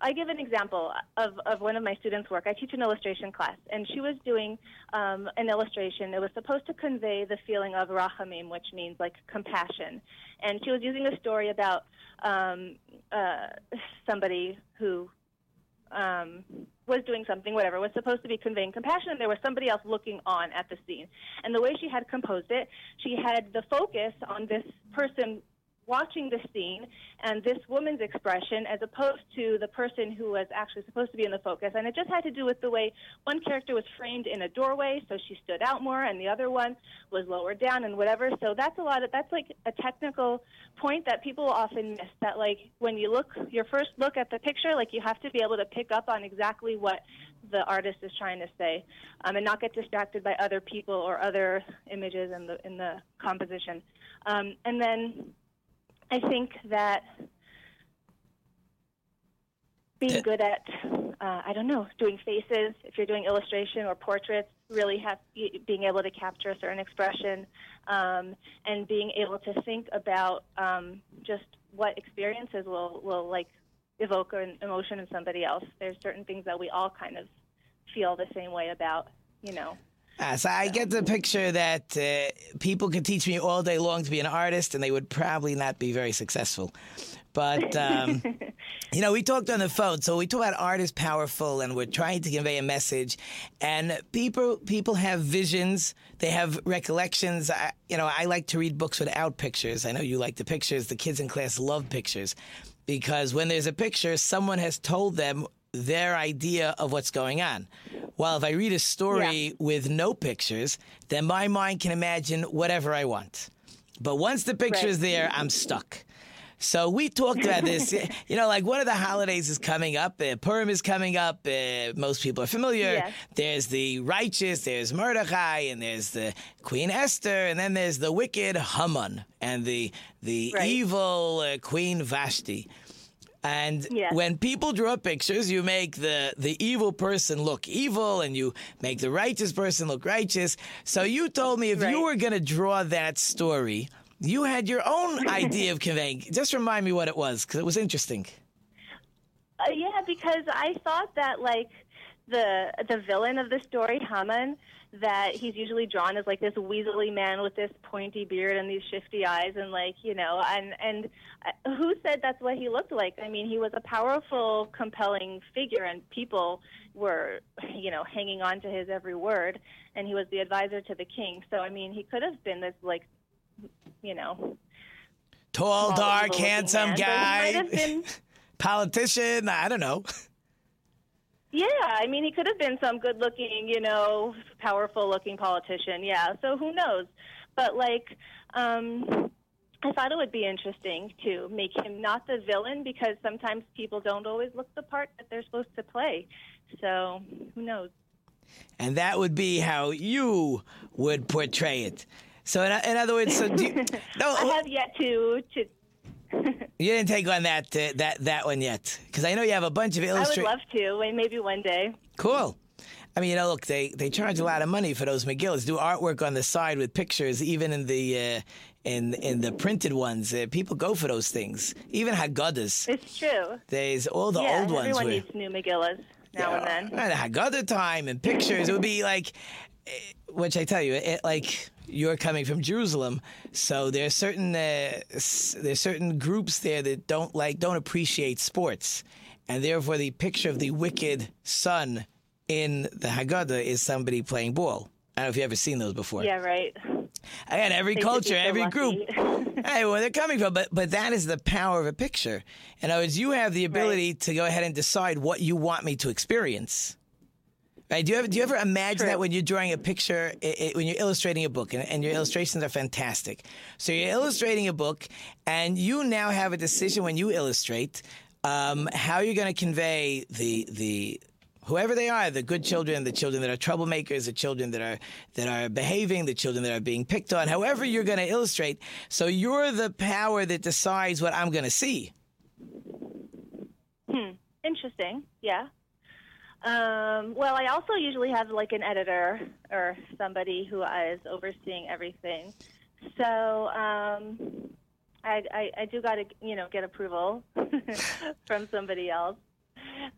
O: I give an example of, of one of my students' work. I teach an illustration class, and she was doing um, an illustration. It was supposed to convey the feeling of rachamim, which means like compassion. And she was using a story about um, uh, somebody who um, was doing something, whatever, was supposed to be conveying compassion, and there was somebody else looking on at the scene. And the way she had composed it, she had the focus on this person watching the scene and this woman's expression as opposed to the person who was actually supposed to be in the focus. And it just had to do with the way one character was framed in a doorway, so she stood out more, and the other one was lower down and whatever. So that's a lot of that's like a technical point that people often miss. That like when you look your first look at the picture, like you have to be able to pick up on exactly what the artist is trying to say, um, and not get distracted by other people or other images in the in the composition. Um, and then I think that being good at, uh, I don't know, doing faces, if you're doing illustration or portraits, really have being able to capture a certain expression, um, and being able to think about um, just what experiences will will like evoke an emotion in somebody else. There's certain things that we all kind of feel the same way about, you know.
B: Uh, so I get the picture that uh, people could teach me all day long to be an artist, and they would probably not be very successful. But um, (laughs) you know, we talked on the phone, so we talk about art is powerful, and we're trying to convey a message. And people people have visions, they have recollections. I, you know, I like to read books without pictures. I know you like the pictures. The kids in class love pictures because when there's a picture, someone has told them their idea of what's going on. While if I read a story with no pictures, then my mind can imagine whatever I want. But once the picture is there, I'm stuck. So we talked about this. (laughs) you know, like one of the holidays is coming up. Uh, Purim is coming up. Uh, most people are familiar.
O: Yes.
B: There's the righteous, there's Mordechai, and there's the Queen Esther, and then there's the wicked Haman and the the evil uh, Queen Vashti. And when people draw pictures, you make the, the evil person look evil and you make the righteous person look righteous. So you told me if you were going to draw that story, you had your own idea of conveying. Just remind me what it was because it was interesting.
O: Uh, yeah, because I thought that like the the villain of the story, Haman, that he's usually drawn as like this weaselly man with this pointy beard and these shifty eyes, and like you know, and and uh, who said that's what he looked like? I mean, he was a powerful, compelling figure, and people were you know hanging on to his every word, and he was the advisor to the king. So I mean, he could have been this like you know
B: Tall, dark, handsome
O: man,
B: guy,
O: been- (laughs)
B: politician. I don't know.
O: Yeah, I mean, he could have been some good looking, you know, powerful looking politician. Yeah, so who knows? But, like, um, I thought it would be interesting to make him not the villain because sometimes people don't always look the part that they're supposed to play. So who knows?
B: And that would be how you would portray it. So, in, in other words, so do you, (laughs) no,
O: I have yet to to. (laughs)
B: you didn't take on that uh, that that one yet, because I know you have a bunch of illustrations.
O: I would love to, maybe one day.
B: Cool. I mean, you know, look, they, they charge a lot of money for those Megillas. Do artwork on the side with pictures, even in the uh, in in the printed ones. Uh, people go for those things. Even Haggadahs.
O: It's true.
B: There's all the
O: yeah,
B: old ones.
O: everyone needs new Megillas now and then.
B: and Haggadah time and pictures. It would be like, eh, which I tell you, it, like you're coming from Jerusalem, so there are certain uh, there's certain groups there that don't like don't appreciate sports, and therefore the picture of the wicked son in the Haggadah is somebody playing ball. I don't know if you've ever seen those before.
O: Yeah, right.
B: Again, every
O: They
B: culture,
O: so
B: every group, (laughs) hey, where they're coming from, but but that is the power of a picture. In other words, you have the ability to go ahead and decide what you want me to experience. Right? Do you ever do you ever imagine that when you're drawing a picture, i i when you're illustrating a book, and, and your illustrations are fantastic. So you're illustrating a book, and you now have a decision when you illustrate um, how you're going to convey the the whoever they are, the good children, the children that are troublemakers, the children that are that are behaving, the children that are being picked on, however you're going to illustrate. So you're the power that decides what I'm going to see.
O: Hmm. Interesting. Yeah. Um, well, I also usually have like an editor or somebody who is overseeing everything. So um, I, I, I do got to you know get approval (laughs) from somebody else,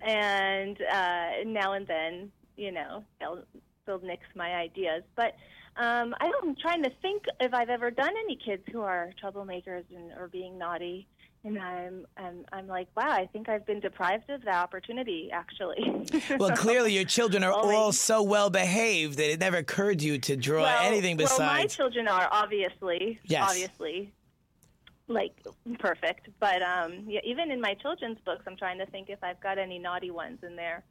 O: and uh, now and then you know they'll they'll nix my ideas. But um, I'm trying to think if I've ever done any kids who are troublemakers and or being naughty. And I'm, I'm, I'm like, wow, I think I've been deprived of that opportunity, actually. (laughs)
B: Well, clearly your children are
O: Only-
B: all so well behaved that it never occurred to you to draw
O: well,
B: anything besides.
O: Well, my children are obviously,
B: Yes.
O: obviously, like perfect. But um, yeah, even in my children's books, I'm trying to think if I've got any naughty ones in there.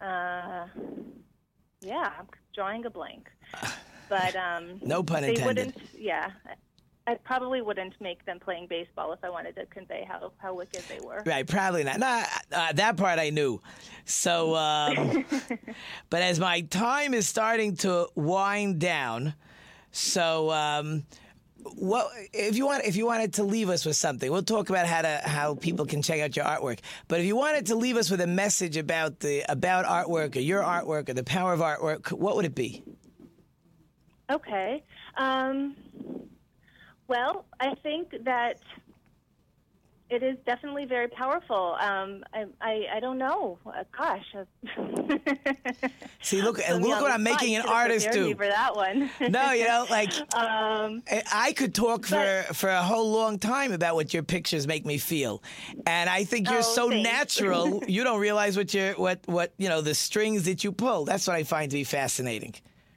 O: Uh, yeah, I'm drawing a blank. But um,
B: No pun intended.
O: Yeah, I probably wouldn't make them playing baseball if I wanted to convey how how wicked they were.
B: Right, probably not. Nah, uh, that part I knew. So, um, (laughs) but as my time is starting to wind down, so um, what if you want? If you wanted to leave us with something, we'll talk about how to how people can check out your artwork. But if you wanted to leave us with a message about the about artwork or your artwork or the power of artwork, what would it be?
O: Okay. Um, well, I think that it is definitely very powerful. Um, I, I, I don't know. Uh, gosh. (laughs)
B: See, look, and
O: Put
B: look what I'm making an artist do.
O: for that one.
B: No, you know, like (laughs)
O: um,
B: I- could talk for for a whole long time about what your pictures make me feel, and I think you're
O: Oh,
B: so
O: thanks.
B: natural. (laughs) you don't realize what you're what what you know the strings that you pull. That's what I find to be fascinating.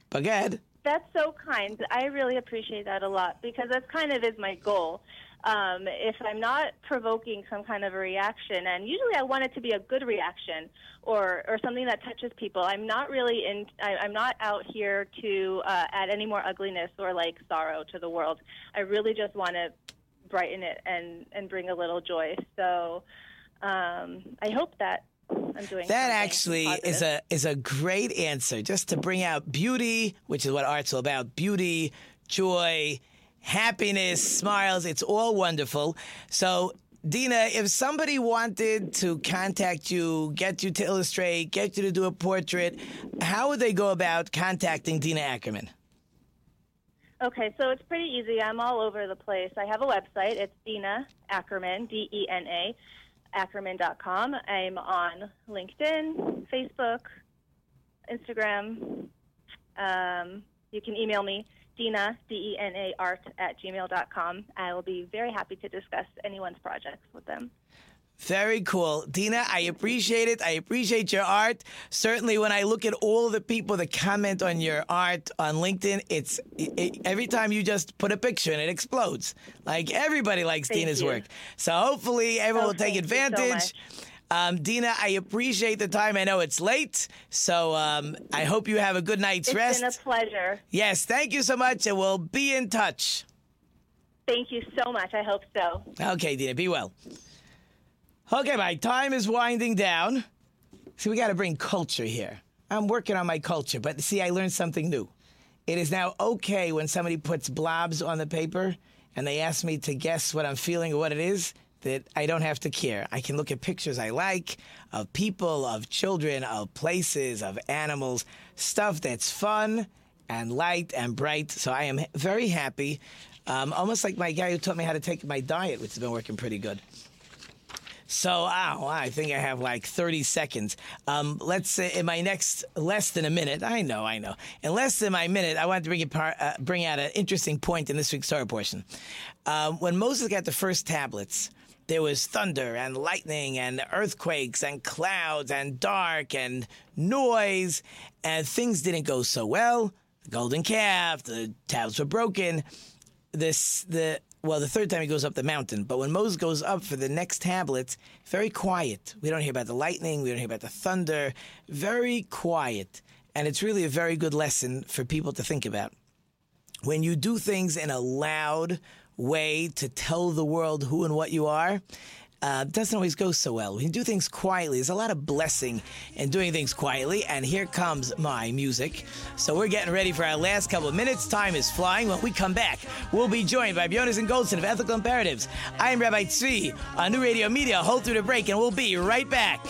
B: But go ahead.
O: That's so kind. I really appreciate that a lot because that's kind of is my goal. Um, if I'm not provoking some kind of a reaction, and usually I want it to be a good reaction or or something that touches people. I'm not really in. I, I'm not out here to uh, add any more ugliness or like sorrow to the world. I really just want to brighten it and and bring a little joy. So um, I hope that I'm doing
B: That actually is a is a great answer, just to bring out beauty, which is what art's all about. Beauty, joy, happiness, smiles. It's all wonderful. So. Dena, if somebody wanted to contact you, get you to illustrate, get you to do a portrait, how would they go about contacting Dena Ackerman?
O: Okay, so it's pretty easy. I'm all over the place. I have a website. It's Dena Ackerman, D E N A, Ackerman.com. I'm on LinkedIn, Facebook, Instagram. Um, you can email me, Dena, D E N A, art at gmail.com. I will be very happy to discuss anyone's projects with them.
B: Very cool. Dena, I appreciate it. I appreciate your art. Certainly, when I look at all the people that comment on your art on LinkedIn, it's it, every time you just put a picture and it explodes. Like everybody likes
O: Thank
B: Dena's
O: you.
B: work. So hopefully, everyone
O: Oh,
B: will take
O: you so
B: advantage. um, Dena, I appreciate the time. I know it's late, so um, I hope you have a good night's
O: It's
B: rest.
O: It's been a pleasure.
B: yes, thank you so much, and we'll be in touch.
O: Thank you so much. I hope so.
B: Okay, Dena, be well. Okay, my time is winding down. See, we got to bring culture here. I'm working on my culture, but see, I learned something new. It is now okay when somebody puts blobs on the paper and they ask me to guess what I'm feeling or what it is, that I don't have to care. I can look at pictures I like of people, of children, of places, of animals, stuff that's fun and light and bright. So I am very happy. Um, almost like my guy who taught me how to take my diet, which has been working pretty good. So, I think I have like 30 seconds. Um, let's say in my next less than a minute, I know, I know. In less than my minute, I wanted to bring, it par- uh, bring out an interesting point in this week's story portion. Um, when Moses got the first tablets, there was thunder and lightning and earthquakes and clouds and dark and noise, and things didn't go so well. The golden calf, the tablets were broken this the well the third time he goes up the mountain but when moses goes up for the next tablets very quiet. We don't hear about the lightning we don't hear about the thunder. Very quiet. And it's really a very good lesson for people to think about. When you do things in a loud way to tell the world who and what you are uh, doesn't always go so well. We do things quietly, there's a lot of blessing in doing things quietly. And here comes my music. So we're getting ready for our last couple of minutes. Time is flying. When we come back, we'll be joined by Yonason Goldson of Ethical Imperatives. I am Rabbi Tzvi on New Radio Media. Hold through the break, and we'll be right back.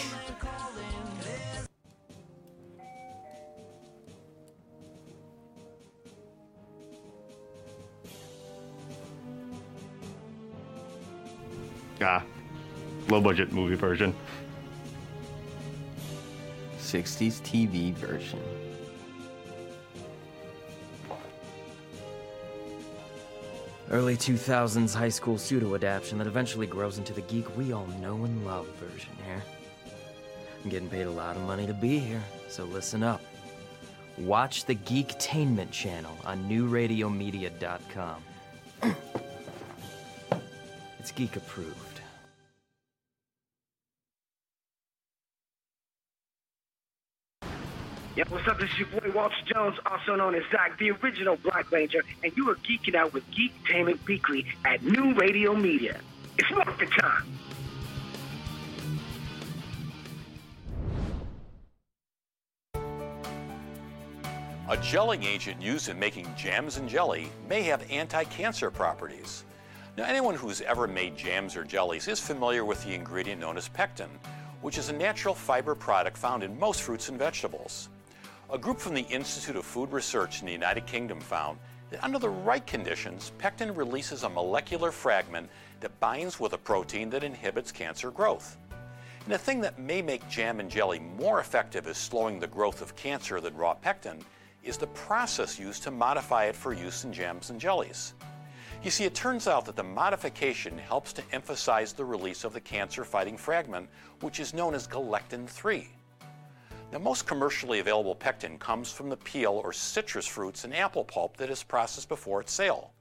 L: Ah, low budget movie version.
V: 60s TV version. Early 2000s high school pseudo adaptation that eventually grows into the geek we all know and love version here. I'm getting paid a lot of money to be here, so listen up. Watch the Geektainment channel on newradiomedia.com. (clears throat) it's geek approved.
W: Yo, what's up? This is your boy Walter Jones, also known as Zach, the original Black Ranger, and you are geeking out with Geek Geektainment Weekly at New Radio Media. It's market time.
N: A gelling agent used in making jams and jelly may have anti-cancer properties. Now, anyone who's ever made jams or jellies is familiar with the ingredient known as pectin, which is a natural fiber product found in most fruits and vegetables. A group from the Institute of Food Research in the United Kingdom found that under the right conditions, pectin releases a molecular fragment that binds with a protein that inhibits cancer growth. And the thing that may make jam and jelly more effective at slowing the growth of cancer than raw pectin is the process used to modify it for use in jams and jellies. You see, it turns out that the modification helps to emphasize the release of the cancer fighting fragment, which is known as galectin 3. Now, most commercially available pectin comes from the peel or citrus fruits and apple pulp that is processed before its sale.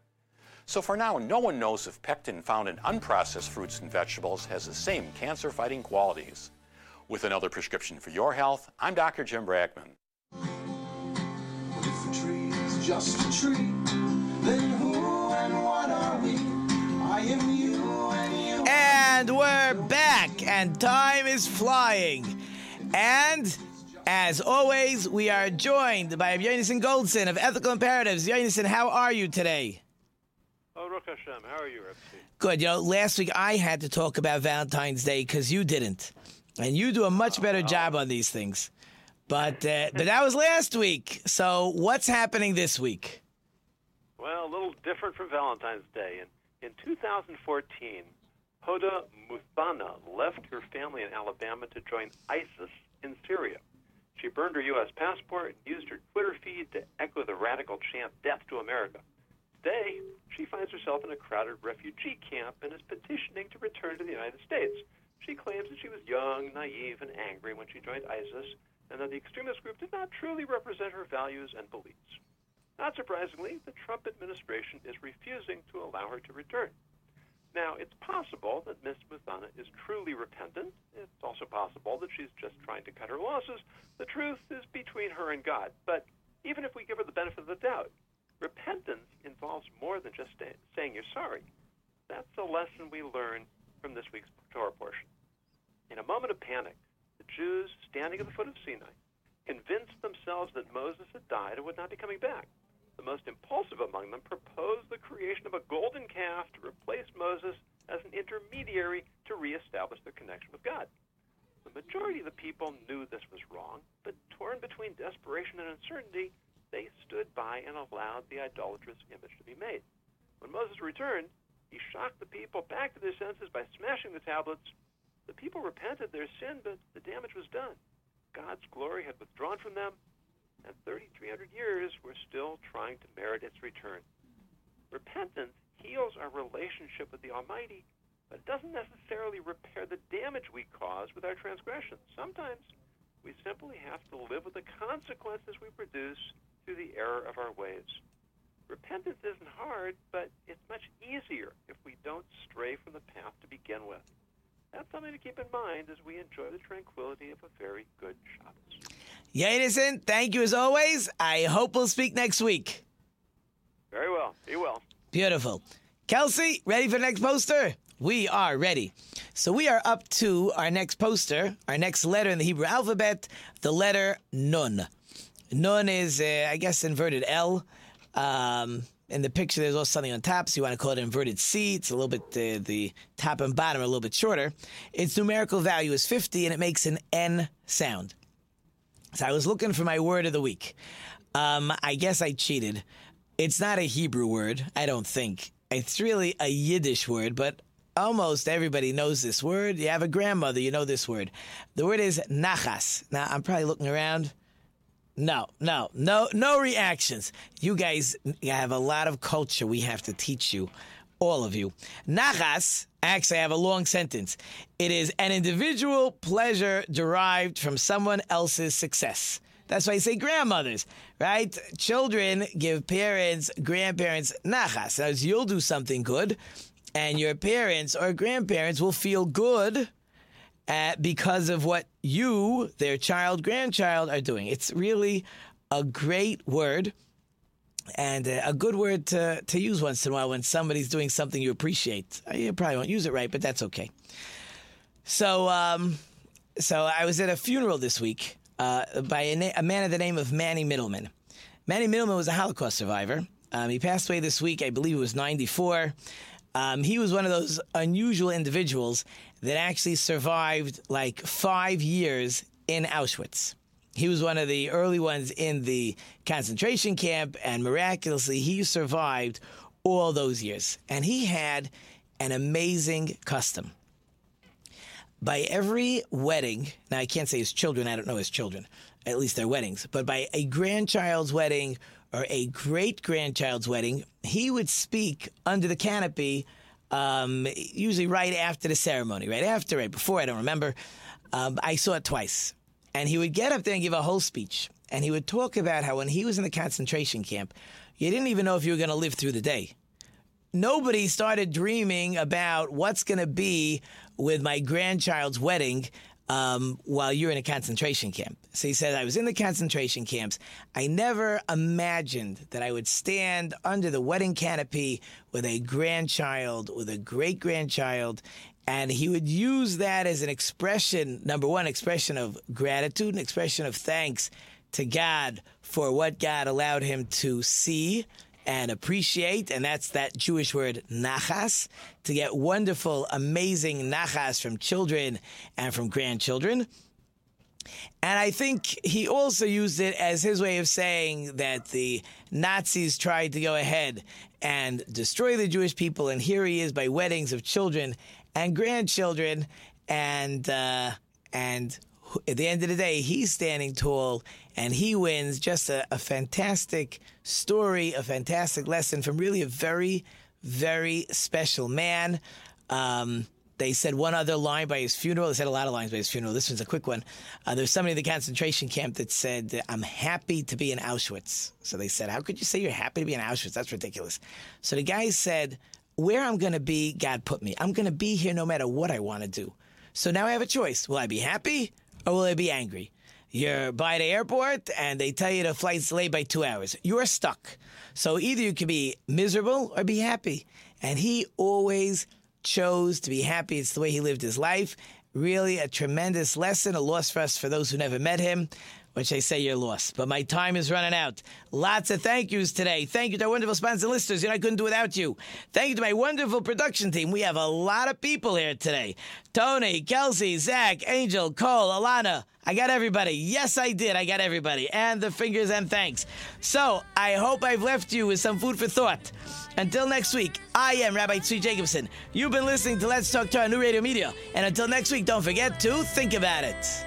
N: So, for now, no one knows if pectin found in unprocessed fruits and vegetables has the same cancer fighting qualities. With another prescription for your health, I'm Dr. Jim Bragman.
X: If a tree is just a tree, then who and what are we? I am you and you.
B: And we're back, and time is flying. And as always, we are joined by Yonason Goldson of Ethical Imperatives. Yonason, how are you today?
Y: Oh, Ruch Hashem, how are you?
B: Good. You know, last week I had to talk about Valentine's Day because you didn't, and you do a much better job on these things. But uh, but that was last week. So what's happening this week?
Y: Well, a little different from Valentine's Day. In, in 2014, Hoda Muthana left her family in Alabama to join ISIS in Syria. She burned her U.S. passport and used her Twitter feed to echo the radical chant, Death to America. Today, she finds herself in a crowded refugee camp and is petitioning to return to the United States. She claims that she was young, naive, and angry when she joined ISIS, and that the extremist group did not truly represent her values and beliefs. Not surprisingly, the Trump administration is refusing to allow her to return. Now, it's possible that Miss Muthana is truly repentant. It's also possible that she's just trying to cut her losses. The truth is between her and God. But even if we give her the benefit of the doubt, repentance involves more than just saying you're sorry. That's a lesson we learn from this week's Torah portion. In a moment of panic, the Jews standing at the foot of Sinai convinced themselves that Moses had died and would not be coming back. The most impulsive among them proposed the creation of a golden calf to replace Moses as an intermediary to reestablish their connection with God. The majority of the people knew this was wrong, but torn between desperation and uncertainty, they stood by and allowed the idolatrous image to be made. When Moses returned, he shocked the people back to their senses by smashing the tablets. The people repented their sin, but the damage was done. God's glory had withdrawn from them, and 3,300 years we're still trying to merit its return. Repentance heals our relationship with the Almighty, but it doesn't necessarily repair the damage we cause with our transgressions. Sometimes we simply have to live with the consequences we produce through the error of our ways. Repentance isn't hard, but it's much easier if we don't stray from the path to begin with. That's something to keep in mind as we enjoy the tranquility of a very good Shabbos.
B: Yonason, thank you as always. I hope we'll speak next week.
Y: Very well. Be well.
B: Beautiful. Kelsey, ready for the next poster? We are ready. So we are up to our next poster, our next letter in the Hebrew alphabet, the letter Nun. Nun is, uh, I guess, inverted L. Um, in the picture, there's also something on top, so you want to call it inverted C. It's a little bit, uh, the top and bottom are a little bit shorter. Its numerical value is 50, and it makes an N sound. So I was looking for my word of the week. Um, I guess I cheated. It's not a Hebrew word, I don't think. It's really a Yiddish word, but almost everybody knows this word. You have a grandmother, you know this word. The word is nachas. Now, I'm probably looking around. No, no, no, no reactions. You guys have a lot of culture we have to teach you, all of you. Nachas, actually, I have a long sentence. It is an individual pleasure derived from someone else's success. That's why I say grandmothers, right? Children give parents, grandparents nachas. As you'll do something good, and your parents or grandparents will feel good uh, because of what you, their child, grandchild, are doing. It's really a great word and uh, a good word to, to use once in a while when somebody's doing something you appreciate. Uh, You probably won't use it right, but that's okay. So, um, so I was at a funeral this week uh, by a, na- a man of the name of Manny Middleman. Manny Middleman was a Holocaust survivor. Um, he passed away this week. I believe it was 94. Um, he was one of those unusual individuals that actually survived like five years in Auschwitz. He was one of the early ones in the concentration camp, and miraculously, he survived all those years. And he had an amazing custom. By every wedding, now I can't say his children, I don't know his children, at least their weddings, but by a grandchild's wedding or a great grandchild's wedding, he would speak under the canopy, um, usually right after the ceremony, right after, right before, I don't remember. Um, I saw it twice. And he would get up there and give a whole speech. And he would talk about how when he was in the concentration camp, you didn't even know if you were going to live through the day. Nobody started dreaming about what's going to be with my grandchild's wedding um, while you're in a concentration camp. So he said, I was in the concentration camps. I never imagined that I would stand under the wedding canopy with a grandchild, with a great grandchild. And he would use that as an expression, number one, expression of gratitude, an expression of thanks to God for what God allowed him to see and appreciate, and that's that Jewish word nachas, to get wonderful, amazing nachas from children and from grandchildren. And I think he also used it as his way of saying that the Nazis tried to go ahead and destroy the Jewish people, and here he is by weddings of children and grandchildren, and uh, and at the end of the day, he's standing tall and he wins. Just a, a fantastic story, a fantastic lesson from really a very, very special man. Um, they said one other line by his funeral. They said a lot of lines by his funeral. This one's a quick one. Uh, there's somebody in the concentration camp that said, I'm happy to be in Auschwitz. So they said, How could you say you're happy to be in Auschwitz? That's ridiculous. So the guy said, Where I'm going to be, God put me. I'm going to be here no matter what I want to do. So now I have a choice. Will I be happy or will I be angry? You're by the airport and they tell you the flight's delayed by two hours. You're stuck. So either you can be miserable or be happy. And he always chose to be happy. It's the way he lived his life. Really a tremendous lesson, a loss for us for those who never met him which I say you're lost. But my time is running out. Lots of thank yous today. Thank you to our wonderful sponsor listeners. You know, I couldn't do without you. Thank you to my wonderful production team. We have a lot of people here today Tony, Kelsey, Zach, Angel, Cole, Alana. I got everybody. Yes, I did. I got everybody. And the fingers and thanks. So I hope I've left you with some food for thought. Until next week, I am Rabbi Tzvi Jacobson. You've been listening to Let's Talk Torah New Radio Media. And until next week, don't forget to think about it.